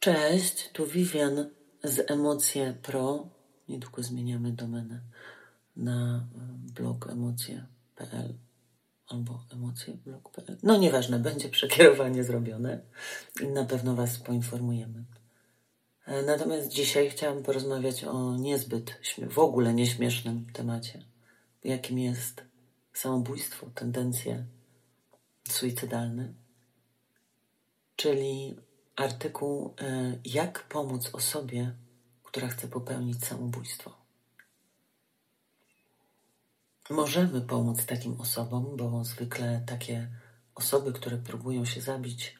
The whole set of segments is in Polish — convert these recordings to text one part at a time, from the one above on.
Cześć, tu Vivian z Emocje Pro. Niedługo zmieniamy domenę na blog emocje.pl albo emocjeblog.pl. No nieważne, będzie przekierowanie zrobione i na pewno Was poinformujemy. E, natomiast dzisiaj chciałam porozmawiać o niezbyt, w ogóle nieśmiesznym temacie, jakim jest samobójstwo, tendencje suicydalne, czyli artykuł e, Jak pomóc osobie, która chce popełnić samobójstwo. Możemy pomóc takim osobom, bo zwykle takie osoby, które próbują się zabić,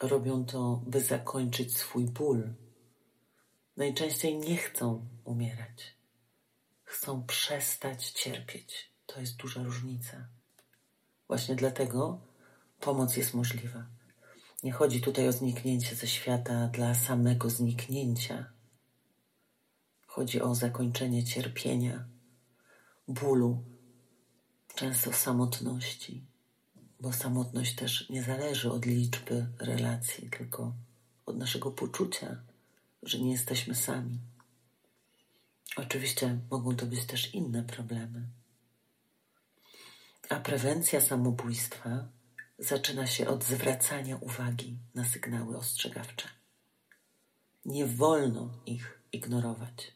robią to, by zakończyć swój ból. Najczęściej nie chcą umierać. Chcą przestać cierpieć. To jest duża różnica. Właśnie dlatego pomoc jest możliwa. Nie chodzi tutaj o zniknięcie ze świata dla samego zniknięcia. Chodzi o zakończenie cierpienia, bólu, często samotności, bo samotność też nie zależy od liczby relacji, tylko od naszego poczucia, że nie jesteśmy sami. Oczywiście mogą to być też inne problemy. A prewencja samobójstwa zaczyna się od zwracania uwagi na sygnały ostrzegawcze. Nie wolno ich ignorować.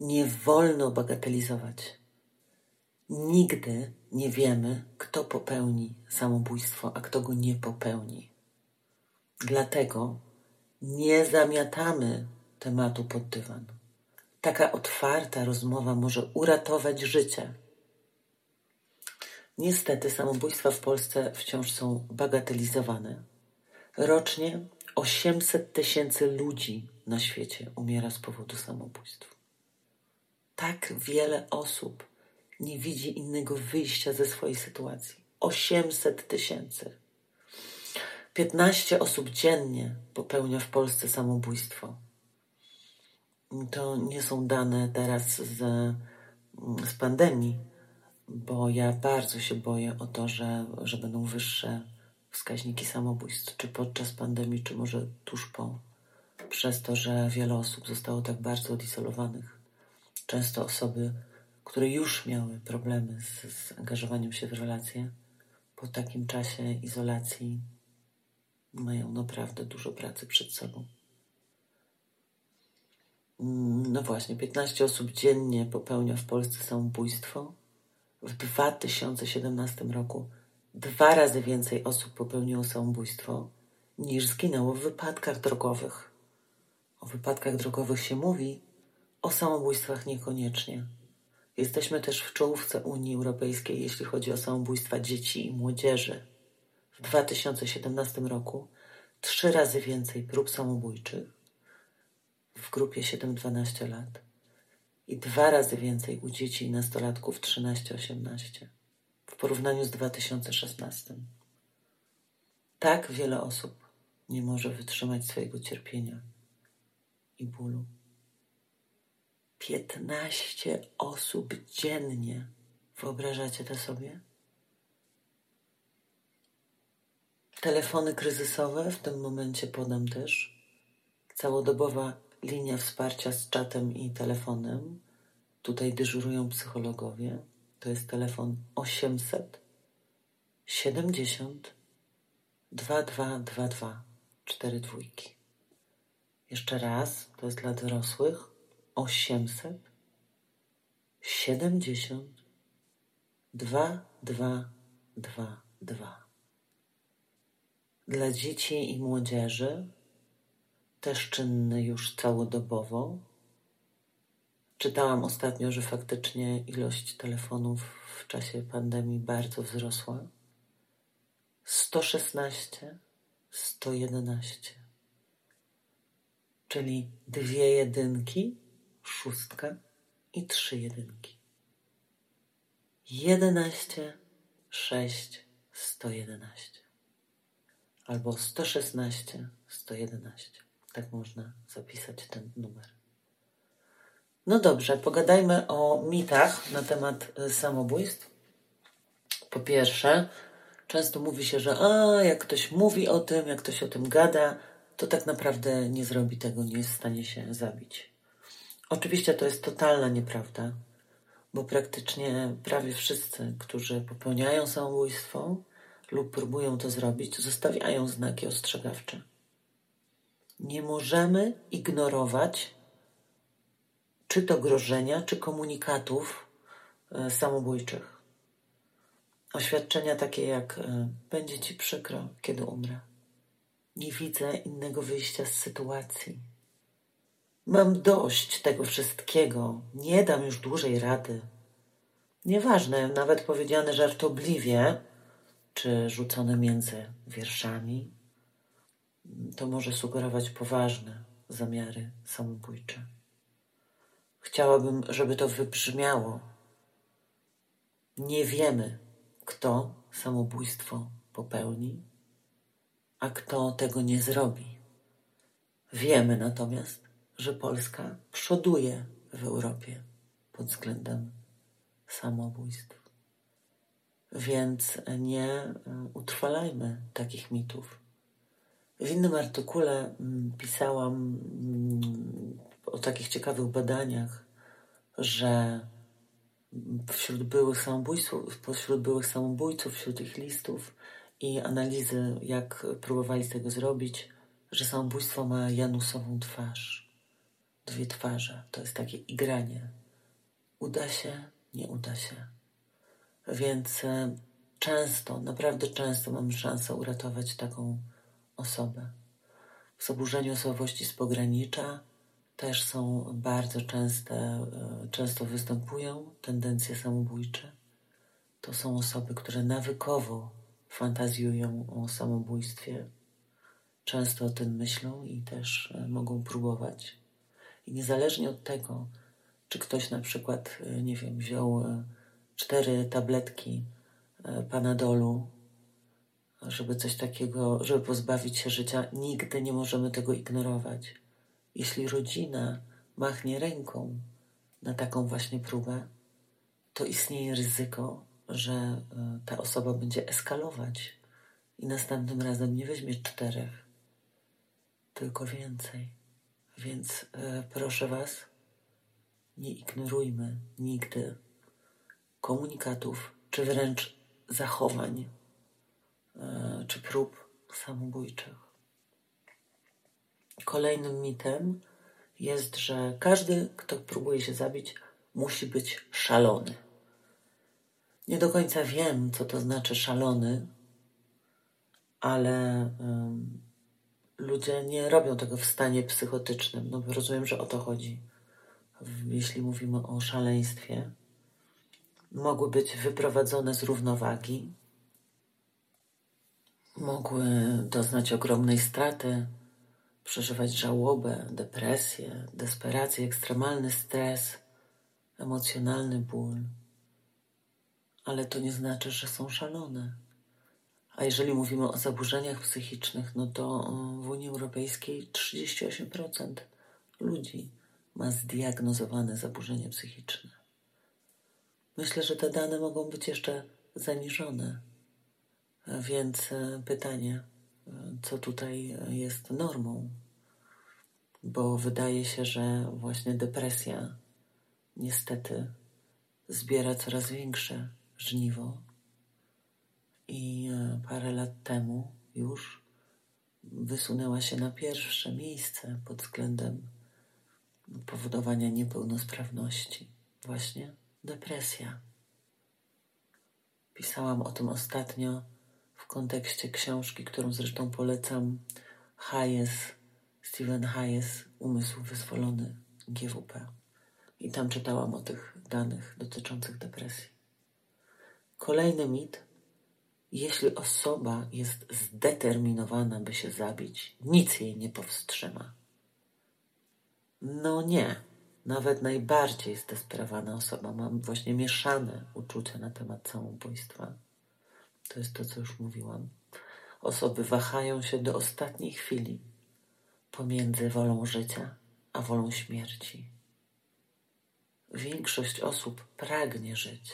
Nie wolno bagatelizować. Nigdy nie wiemy, kto popełni samobójstwo, a kto go nie popełni. Dlatego nie zamiatamy tematu pod dywan. Taka otwarta rozmowa może uratować życie Niestety samobójstwa w Polsce wciąż są bagatelizowane. Rocznie 800 tysięcy ludzi na świecie umiera z powodu samobójstw. Tak wiele osób nie widzi innego wyjścia ze swojej sytuacji. 800 tysięcy. 15 osób dziennie popełnia w Polsce samobójstwo. To nie są dane teraz z, z pandemii, bo ja bardzo się boję o to, że, że będą wyższe wskaźniki samobójstw, czy podczas pandemii, czy może tuż po, przez to, że wiele osób zostało tak bardzo odizolowanych. Często osoby, które już miały problemy z, z angażowaniem się w relacje, po takim czasie izolacji mają naprawdę dużo pracy przed sobą. Mm, no właśnie, 15 osób dziennie popełnia w Polsce samobójstwo w 2017 roku dwa razy więcej osób popełniło samobójstwo niż zginęło w wypadkach drogowych. O wypadkach drogowych się mówi, o samobójstwach niekoniecznie. Jesteśmy też w czołówce Unii Europejskiej, jeśli chodzi o samobójstwa dzieci i młodzieży. W 2017 roku trzy razy więcej prób samobójczych w grupie 7-12 lat i dwa razy więcej u dzieci i nastolatków 13-18 w porównaniu z 2016. Tak wiele osób nie może wytrzymać swojego cierpienia i bólu. 15 osób dziennie. Wyobrażacie to sobie? Telefony kryzysowe w tym momencie podam też. Całodobowa linia wsparcia z czatem i telefonem. Tutaj dyżurują psychologowie. To jest telefon 800 70 2222 4 dwójki. Jeszcze raz, to jest dla dorosłych 800 70 2222. Dla dzieci i młodzieży też czynny już całodobowo. Czytałam ostatnio, że faktycznie ilość telefonów w czasie pandemii bardzo wzrosła. 116, 111. Czyli dwie jedynki, szóstka i trzy jedynki. 11, 6, 111. Albo 116, 111. Tak można zapisać ten numer. No dobrze, pogadajmy o mitach na temat y, samobójstw. Po pierwsze, często mówi się, że a, jak ktoś mówi o tym, jak ktoś o tym gada, to tak naprawdę nie zrobi tego, nie jest w stanie się zabić. Oczywiście to jest totalna nieprawda, bo praktycznie prawie wszyscy, którzy popełniają samobójstwo lub próbują to zrobić, zostawiają znaki ostrzegawcze. Nie możemy ignorować czy to grożenia, czy komunikatów e, samobójczych. Oświadczenia takie jak e, będzie ci przykro, kiedy umrę. Nie widzę innego wyjścia z sytuacji. Mam dość tego wszystkiego. Nie dam już dłużej rady. Nieważne, nawet powiedziane żartobliwie, czy rzucone między wierszami, to może sugerować poważne zamiary samobójcze. Chciałabym, żeby to wybrzmiało. Nie wiemy, kto samobójstwo popełni, a kto tego nie zrobi. Wiemy natomiast, że Polska przoduje w Europie pod względem samobójstw. Więc nie e, utrwalajmy takich mitów. W innym artykule mm, pisałam mm, o takich ciekawych badaniach, że wśród byłych samobójców, pośród byłych samobójców, wśród ich listów i analizy, jak próbowali tego zrobić, że samobójstwo ma janusową twarz. Dwie twarze. To jest takie igranie. Uda się, nie uda się. Więc e, często, naprawdę często mamy szansę uratować taką osobę. W zaburzeniu osobowości z pogranicza też są bardzo częste, e, często występują tendencje samobójcze. To są osoby, które nawykowo fantazjują o samobójstwie, często o tym myślą i też e, mogą próbować. I niezależnie od tego, czy ktoś na przykład, e, nie wiem, wziął cztery tabletki panadolu, żeby coś takiego, żeby pozbawić się życia, nigdy nie możemy tego ignorować jeśli rodzina machnie ręką na taką właśnie próbę, to istnieje ryzyko, że e, ta osoba będzie eskalować i następnym razem nie weźmie czterech, tylko więcej. Więc e, proszę Was, nie ignorujmy nigdy komunikatów, czy wręcz zachowań, czy prób samobójczych. Kolejnym mitem jest, że każdy, kto próbuje się zabić, musi być szalony. Nie do końca wiem, co to znaczy szalony, ale um, ludzie nie robią tego w stanie psychotycznym. No rozumiem, że o to chodzi. Jeśli mówimy o szaleństwie, mogły być wyprowadzone z równowagi, mogły doznać ogromnej straty przeżywać żałobę, depresję, desperację, ekstremalny stres, emocjonalny ból. Ale to nie znaczy, że są szalone. A jeżeli mówimy o zaburzeniach psychicznych, no to w Unii Europejskiej 38% ludzi ma zdiagnozowane zaburzenie psychiczne. Myślę, że te dane mogą być jeszcze zaniżone. Więc e, pytanie, co tutaj jest normą, bo wydaje się, że właśnie depresja niestety zbiera coraz większe żniwo. I e, parę lat temu już wysunęła się na pierwsze miejsce pod względem powodowania niepełnosprawności. Właśnie depresja. Pisałam o tym ostatnio w kontekście książki, którą zresztą polecam, Hayes, Steven Hayes, Umysł Wyzwolony GWP. I tam czytałam o tych danych dotyczących depresji. Kolejny mit. Jeśli osoba jest zdeterminowana, by się zabić, nic jej nie powstrzyma. No nie. Nawet najbardziej zdesperowana osoba ma właśnie mieszane uczucia na temat samobójstwa to jest to, co już mówiłam. Osoby wahają się do ostatniej chwili pomiędzy wolą życia a wolą śmierci. Większość osób pragnie żyć,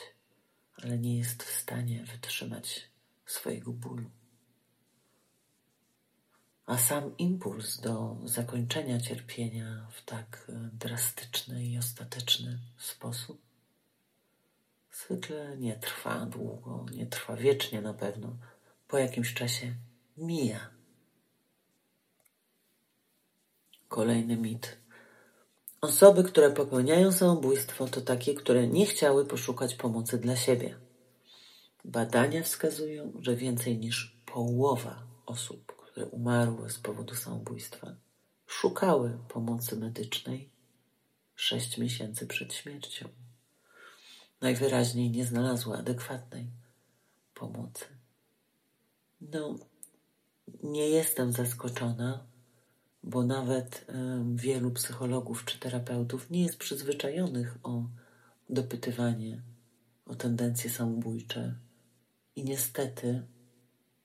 ale nie jest w stanie wytrzymać swojego bólu. a sam impuls do zakończenia cierpienia w tak e, drastyczny i ostateczny sposób zwykle nie trwa długo, nie trwa wiecznie na pewno. Po jakimś czasie mija. Kolejny mit. Osoby, które popełniają samobójstwo, to takie, które nie chciały poszukać pomocy dla siebie. Badania wskazują, że więcej niż połowa osób, które umarły z powodu samobójstwa, szukały pomocy medycznej sześć miesięcy przed śmiercią. Najwyraźniej nie znalazły adekwatnej pomocy. No, nie jestem zaskoczona, bo nawet wielu psychologów czy terapeutów nie jest przyzwyczajonych o dopytywanie o tendencje samobójcze i niestety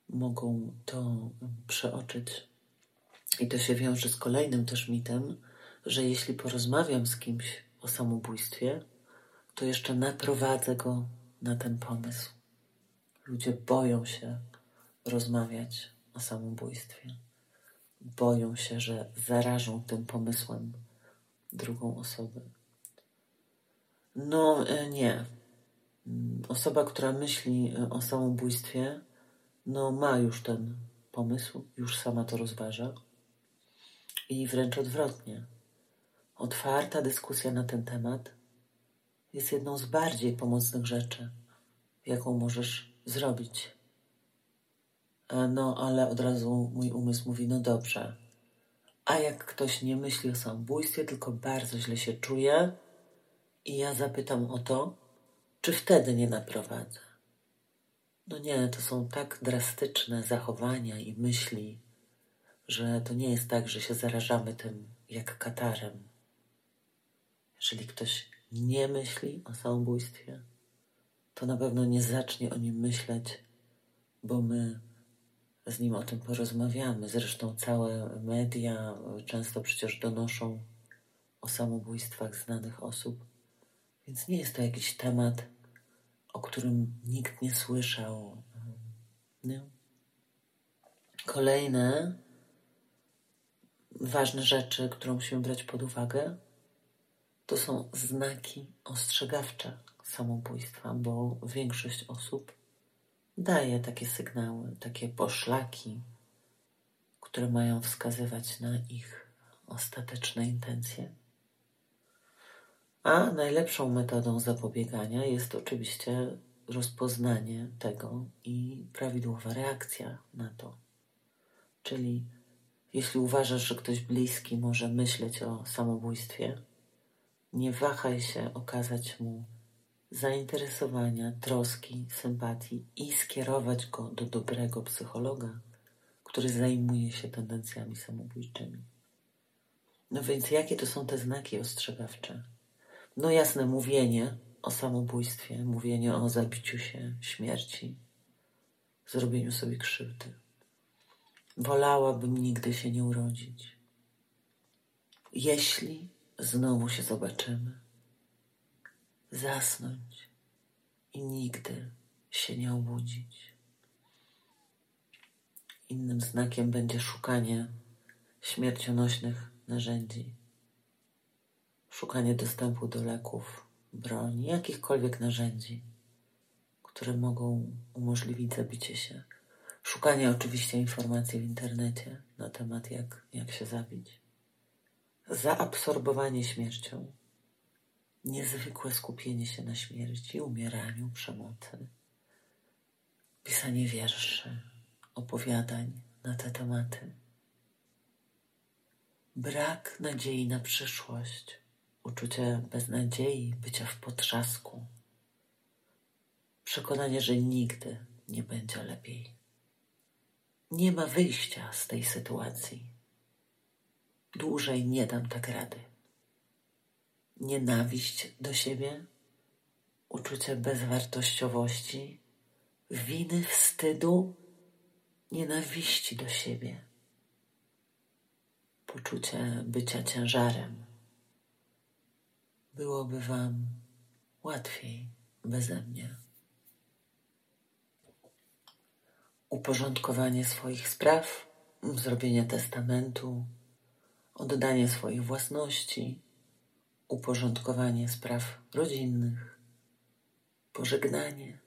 mogą to przeoczyć. I to się wiąże z kolejnym też mitem, że jeśli porozmawiam z kimś o samobójstwie, to jeszcze naprowadzę go na ten pomysł. Ludzie boją się rozmawiać o samobójstwie. Boją się, że zarażą tym pomysłem drugą osobę. No e, nie. Osoba, która myśli e, o samobójstwie, no ma już ten pomysł, już sama to rozważa. I wręcz odwrotnie. Otwarta dyskusja na ten temat jest jedną z bardziej pomocnych rzeczy, jaką możesz zrobić. No, ale od razu mój umysł mówi: No dobrze. A jak ktoś nie myśli o samobójstwie, tylko bardzo źle się czuje, i ja zapytam o to, czy wtedy nie naprowadzę? No nie, to są tak drastyczne zachowania i myśli, że to nie jest tak, że się zarażamy tym jak katarem. Jeżeli ktoś nie myśli o samobójstwie, to na pewno nie zacznie o nim myśleć, bo my z nim o tym porozmawiamy. Zresztą całe media często przecież donoszą o samobójstwach znanych osób, więc nie jest to jakiś temat, o którym nikt nie słyszał. Nie? Kolejne ważne rzeczy, które musimy brać pod uwagę, to są znaki ostrzegawcze samobójstwa, bo większość osób daje takie sygnały, takie poszlaki, które mają wskazywać na ich ostateczne intencje. A najlepszą metodą zapobiegania jest oczywiście rozpoznanie tego i prawidłowa reakcja na to. Czyli jeśli uważasz, że ktoś bliski może myśleć o samobójstwie, nie wahaj się okazać mu zainteresowania, troski, sympatii i skierować go do dobrego psychologa, który zajmuje się tendencjami samobójczymi. No więc jakie to są te znaki ostrzegawcze? No jasne, mówienie o samobójstwie, mówienie o zabiciu się, śmierci, zrobieniu sobie krzywdy. Wolałabym nigdy się nie urodzić. Jeśli znowu się zobaczymy, zasnąć i nigdy się nie obudzić. Innym znakiem będzie szukanie śmiercionośnych narzędzi, szukanie dostępu do leków, broni, jakichkolwiek narzędzi, które mogą umożliwić zabicie się. Szukanie oczywiście informacji w internecie na temat, jak, jak się zabić. Zaabsorbowanie śmiercią niezwykłe skupienie się na śmierci, umieraniu, przemocy, pisanie wierszy, opowiadań na te tematy. Brak nadziei na przyszłość, uczucie beznadziei, bycia w potrzasku, przekonanie, że nigdy nie będzie lepiej. Nie ma wyjścia z tej sytuacji. Dłużej nie dam tak rady nienawiść do siebie, uczucie bezwartościowości, winy, wstydu, nienawiści do siebie, poczucie bycia ciężarem. Byłoby Wam łatwiej beze mnie. Uporządkowanie swoich spraw zrobienie testamentu, oddanie swoich własności, uporządkowanie spraw rodzinnych, pożegnanie,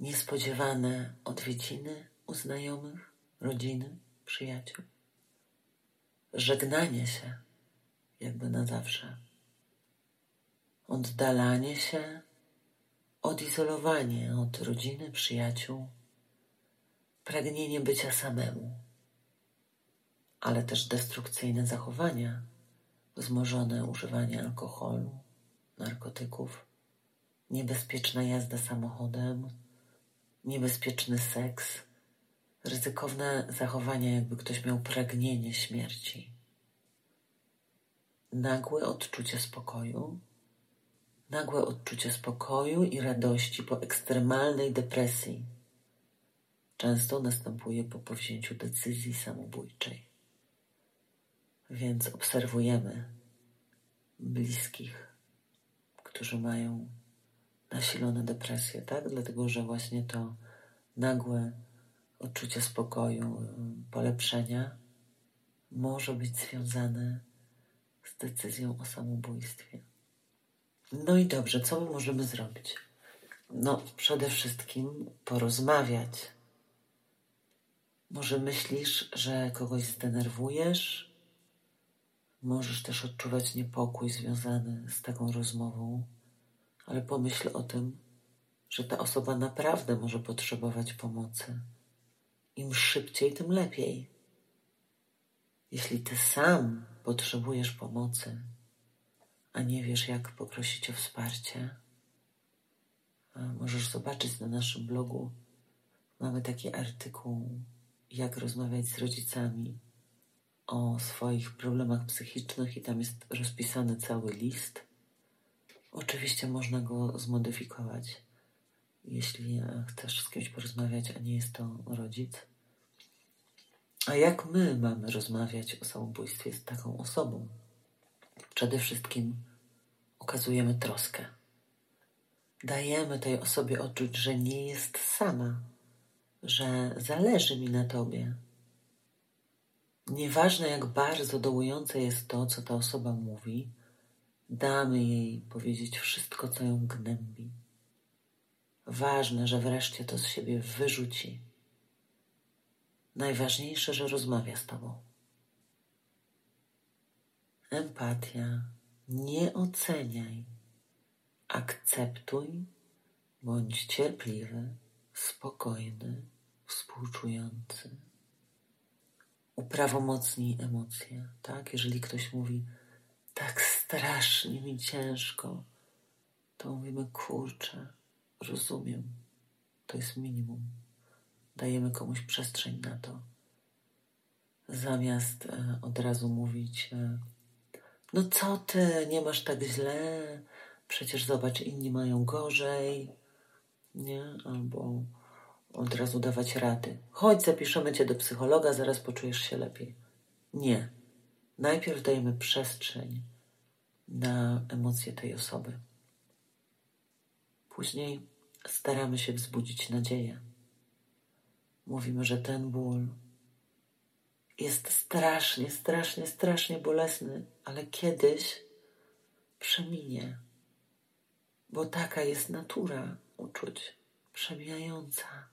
niespodziewane odwiedziny u znajomych, rodziny, przyjaciół, żegnanie się jakby na zawsze, oddalanie się, odizolowanie od rodziny, przyjaciół, pragnienie bycia samemu, ale też destrukcyjne zachowania, wzmożone używanie alkoholu, narkotyków, niebezpieczna jazda samochodem, niebezpieczny seks, ryzykowne zachowania, jakby ktoś miał pragnienie śmierci, nagłe odczucie spokoju, nagłe odczucie spokoju i radości po ekstremalnej depresji. Często następuje po powzięciu decyzji samobójczej. Więc obserwujemy bliskich, którzy mają nasilone depresje, tak? Dlatego, że właśnie to nagłe odczucie spokoju, polepszenia może być związane z decyzją o samobójstwie. No i dobrze, co my możemy zrobić? No, przede wszystkim porozmawiać. Może myślisz, że kogoś zdenerwujesz? Możesz też odczuwać niepokój związany z taką rozmową, ale pomyśl o tym, że ta osoba naprawdę może potrzebować pomocy. Im szybciej, tym lepiej. Jeśli ty sam potrzebujesz pomocy, a nie wiesz, jak poprosić o wsparcie, możesz zobaczyć na naszym blogu. Mamy taki artykuł, jak rozmawiać z rodzicami o swoich problemach psychicznych, i tam jest rozpisany cały list. Oczywiście można go zmodyfikować, jeśli chcesz z kimś porozmawiać, a nie jest to rodzic. A jak my mamy rozmawiać o samobójstwie z taką osobą? Przede wszystkim okazujemy troskę. Dajemy tej osobie odczuć, że nie jest sama, że zależy mi na tobie. Nieważne, jak bardzo dołujące jest to, co ta osoba mówi, damy jej powiedzieć wszystko, co ją gnębi. Ważne, że wreszcie to z siebie wyrzuci. Najważniejsze, że rozmawia z tobą. Empatia. Nie oceniaj. Akceptuj, bądź cierpliwy, spokojny, współczujący. Uprawomocnij emocje, tak? Jeżeli ktoś mówi, tak strasznie mi ciężko, to mówimy, kurczę, rozumiem. To jest minimum. Dajemy komuś przestrzeń na to. Zamiast e, od razu mówić, e, no co ty, nie masz tak źle, przecież zobacz, inni mają gorzej, nie? Albo od razu dawać rady. Chodź, zapiszemy cię do psychologa, zaraz poczujesz się lepiej. Nie. Najpierw dajemy przestrzeń na emocje tej osoby. Później staramy się wzbudzić nadzieję. Mówimy, że ten ból jest strasznie, strasznie, strasznie bolesny, ale kiedyś przeminie, bo taka jest natura uczuć przemijająca.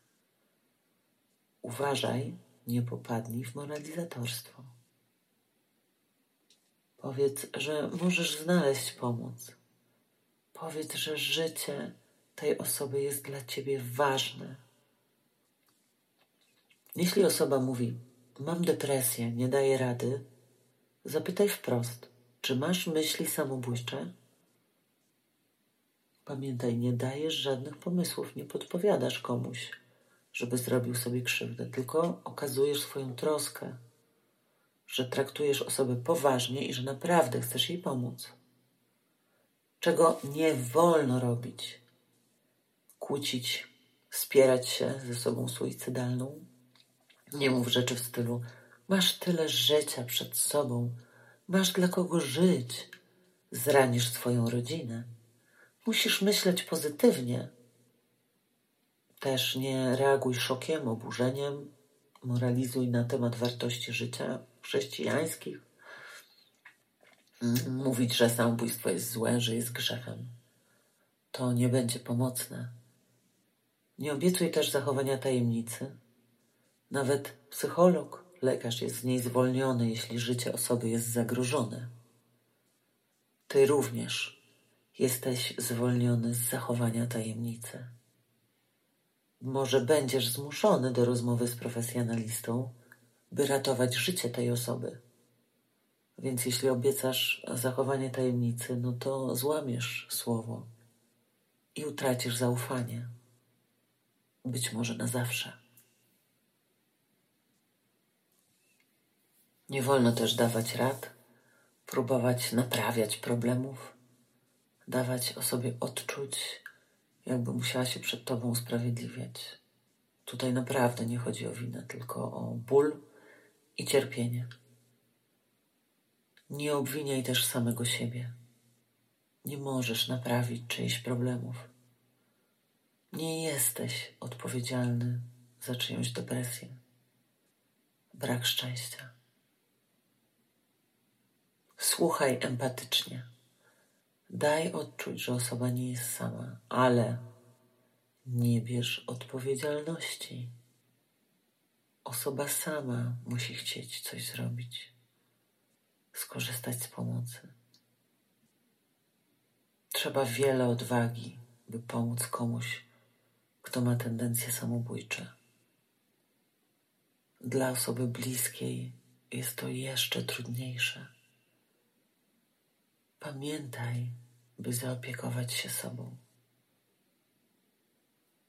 Uważaj, nie popadnij w moralizatorstwo. Powiedz, że możesz znaleźć pomoc. Powiedz, że życie tej osoby jest dla ciebie ważne. Jeśli osoba mówi, mam depresję, nie daję rady, zapytaj wprost, czy masz myśli samobójcze? Pamiętaj, nie dajesz żadnych pomysłów, nie podpowiadasz komuś, żeby zrobił sobie krzywdę, tylko okazujesz swoją troskę, że traktujesz osobę poważnie i że naprawdę chcesz jej pomóc. Czego nie wolno robić? Kłócić, spierać się ze sobą suicydalną, nie mów rzeczy w stylu masz tyle życia przed sobą, masz dla kogo żyć, zranisz swoją rodzinę. Musisz myśleć pozytywnie. Też nie reaguj szokiem, oburzeniem, moralizuj na temat wartości życia chrześcijańskich, mówić, że samobójstwo jest złe, że jest grzechem. To nie będzie pomocne. Nie obiecuj też zachowania tajemnicy. Nawet psycholog, lekarz jest z niej zwolniony, jeśli życie osoby jest zagrożone. Ty również jesteś zwolniony z zachowania tajemnicy. Może będziesz zmuszony do rozmowy z profesjonalistą, by ratować życie tej osoby. Więc jeśli obiecasz zachowanie tajemnicy, no to złamiesz słowo i utracisz zaufanie. Być może na zawsze. Nie wolno też dawać rad, próbować naprawiać problemów, dawać o sobie odczuć, jakby musiała się przed Tobą usprawiedliwiać. Tutaj naprawdę nie chodzi o winę, tylko o ból i cierpienie. Nie obwiniaj też samego siebie. Nie możesz naprawić czyichś problemów. Nie jesteś odpowiedzialny za czyjąś depresję, brak szczęścia. Słuchaj empatycznie. Daj odczuć, że osoba nie jest sama, ale nie bierz odpowiedzialności. Osoba sama musi chcieć coś zrobić, skorzystać z pomocy. Trzeba wiele odwagi, by pomóc komuś, kto ma tendencje samobójcze. Dla osoby bliskiej jest to jeszcze trudniejsze. Pamiętaj, by zaopiekować się sobą.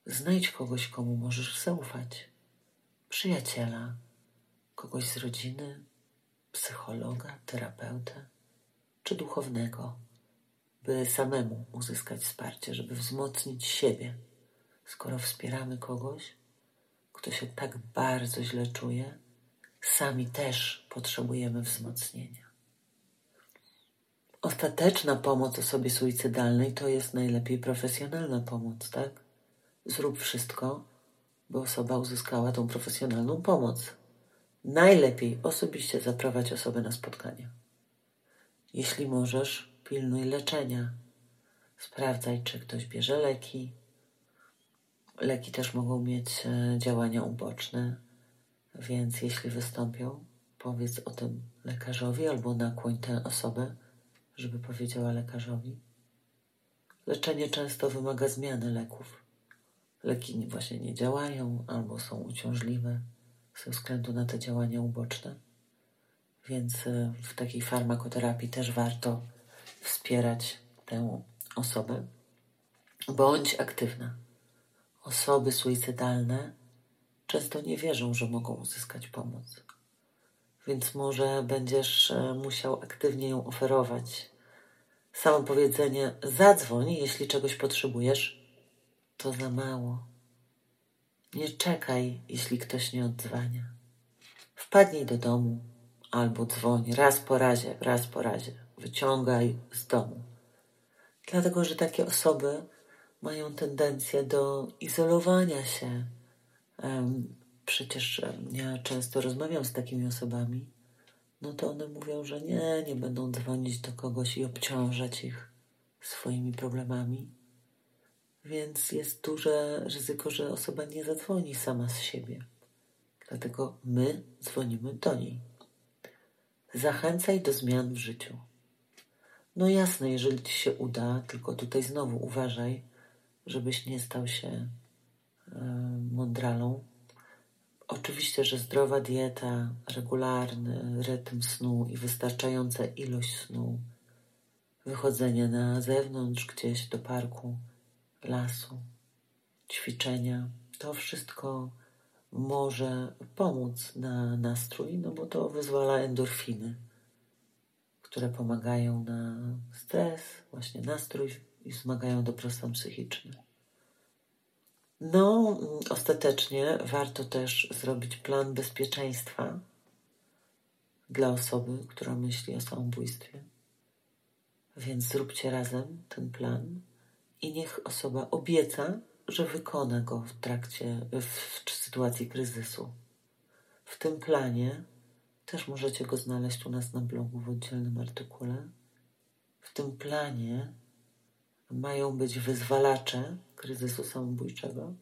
Znajdź kogoś, komu możesz zaufać. Przyjaciela, kogoś z rodziny, psychologa, terapeutę czy duchownego, by samemu uzyskać wsparcie, żeby wzmocnić siebie. Skoro wspieramy kogoś, kto się tak bardzo źle czuje, sami też potrzebujemy wzmocnienia. Ostateczna pomoc osobie suicydalnej to jest najlepiej profesjonalna pomoc, tak? Zrób wszystko, by osoba uzyskała tą profesjonalną pomoc. Najlepiej osobiście zaprowadź osobę na spotkanie. Jeśli możesz, pilnuj leczenia. Sprawdzaj, czy ktoś bierze leki. Leki też mogą mieć e, działania uboczne, więc jeśli wystąpią, powiedz o tym lekarzowi albo nakłoń tę osobę żeby powiedziała lekarzowi. Leczenie często wymaga zmiany leków. Leki właśnie nie działają albo są uciążliwe ze względu na te działania uboczne. Więc e, w takiej farmakoterapii też warto wspierać tę osobę. Bądź aktywna. Osoby suicydalne często nie wierzą, że mogą uzyskać pomoc więc może będziesz e, musiał aktywnie ją oferować. Samo powiedzenie zadzwoń, jeśli czegoś potrzebujesz, to za mało. Nie czekaj, jeśli ktoś nie odzwania. Wpadnij do domu albo dzwoń raz po razie, raz po razie. Wyciągaj z domu. Dlatego, że takie osoby mają tendencję do izolowania się, przecież ja często rozmawiam z takimi osobami, no to one mówią, że nie, nie będą dzwonić do kogoś i obciążać ich swoimi problemami. Więc jest duże ryzyko, że osoba nie zadzwoni sama z siebie. Dlatego my dzwonimy do niej. Zachęcaj do zmian w życiu. No jasne, jeżeli ci się uda, tylko tutaj znowu uważaj, żebyś nie stał się e, mądralą, Oczywiście, że zdrowa dieta, regularny rytm snu i wystarczająca ilość snu, wychodzenie na zewnątrz, gdzieś do parku, lasu, ćwiczenia, to wszystko może pomóc na nastrój, no bo to wyzwala endorfiny, które pomagają na stres, właśnie nastrój i wzmagają dobrostan psychiczny. No, ostatecznie warto też zrobić plan bezpieczeństwa dla osoby, która myśli o samobójstwie. Więc zróbcie razem ten plan i niech osoba obieca, że wykona go w trakcie, w, w sytuacji kryzysu. W tym planie, też możecie go znaleźć u nas na blogu w oddzielnym artykule, w tym planie mają być wyzwalacze kryzysu samobójczego,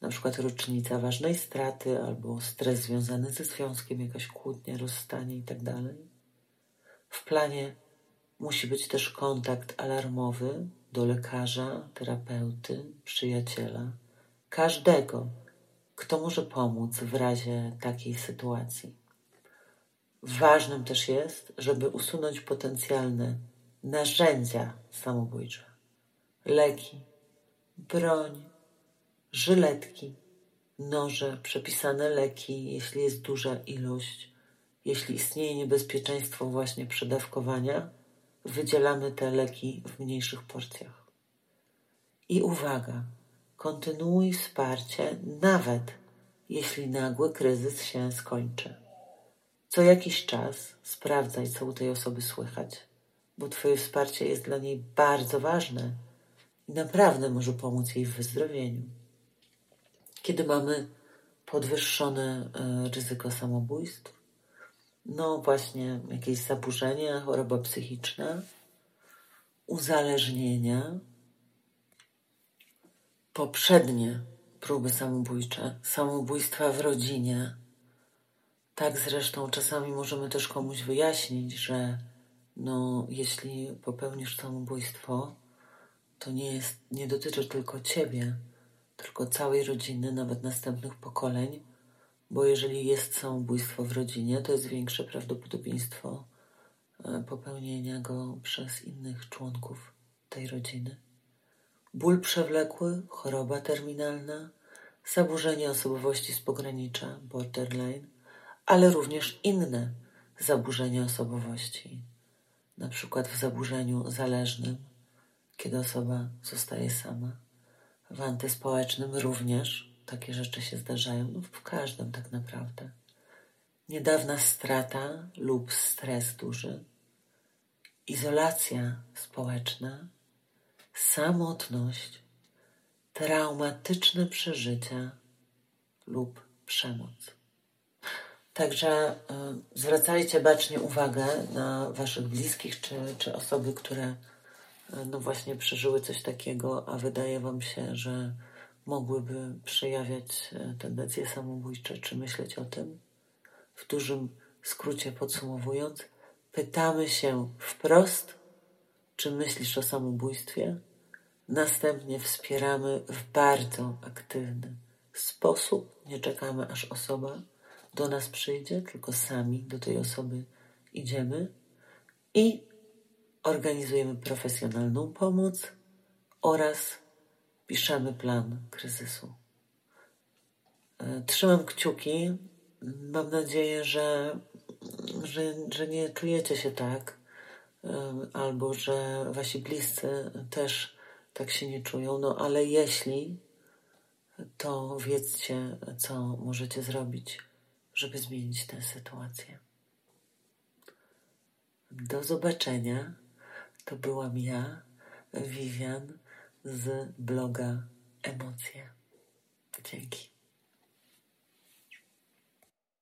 na przykład rocznica ważnej straty albo stres związany ze związkiem, jakaś kłótnia, rozstanie itd. Tak w planie musi być też kontakt alarmowy do lekarza, terapeuty, przyjaciela, każdego, kto może pomóc w razie takiej sytuacji. Ważnym też jest, żeby usunąć potencjalne narzędzia samobójcze, leki, broń, żyletki, noże, przepisane leki, jeśli jest duża ilość, jeśli istnieje niebezpieczeństwo właśnie przedawkowania, wydzielamy te leki w mniejszych porcjach. I uwaga, kontynuuj wsparcie nawet jeśli nagły kryzys się skończy. Co jakiś czas sprawdzaj, co u tej osoby słychać, bo Twoje wsparcie jest dla niej bardzo ważne i naprawdę może pomóc jej w wyzdrowieniu. Kiedy mamy podwyższone e, ryzyko samobójstw, no właśnie jakieś zaburzenia, choroba psychiczna, uzależnienia, poprzednie próby samobójcze, samobójstwa w rodzinie. Tak zresztą czasami możemy też komuś wyjaśnić, że no, jeśli popełnisz samobójstwo, to nie, jest, nie dotyczy tylko ciebie, tylko całej rodziny, nawet następnych pokoleń, bo jeżeli jest samobójstwo w rodzinie, to jest większe prawdopodobieństwo e, popełnienia go przez innych członków tej rodziny. Ból przewlekły, choroba terminalna, zaburzenie osobowości z pogranicza, borderline, ale również inne zaburzenia osobowości, na przykład w zaburzeniu zależnym, kiedy osoba zostaje sama. W antyspołecznym również takie rzeczy się zdarzają, no w każdym tak naprawdę. Niedawna strata lub stres duży, izolacja społeczna, samotność, traumatyczne przeżycia lub przemoc. Także y, zwracajcie bacznie uwagę na Waszych bliskich czy, czy osoby, które no właśnie przeżyły coś takiego, a wydaje Wam się, że mogłyby przejawiać y, tendencje samobójcze, czy myśleć o tym. W dużym skrócie podsumowując, pytamy się wprost, czy myślisz o samobójstwie? Następnie wspieramy w bardzo aktywny sposób. Nie czekamy, aż osoba do nas przyjdzie, tylko sami do tej osoby idziemy i organizujemy profesjonalną pomoc oraz piszemy plan kryzysu. E, trzymam kciuki. Mam nadzieję, że, że, że nie czujecie się tak, e, albo że wasi bliscy też tak się nie czują. No ale jeśli, to wiedzcie, co możecie zrobić żeby zmienić tę sytuację. Do zobaczenia. To byłam ja, Vivian z bloga Emocje. Dzięki.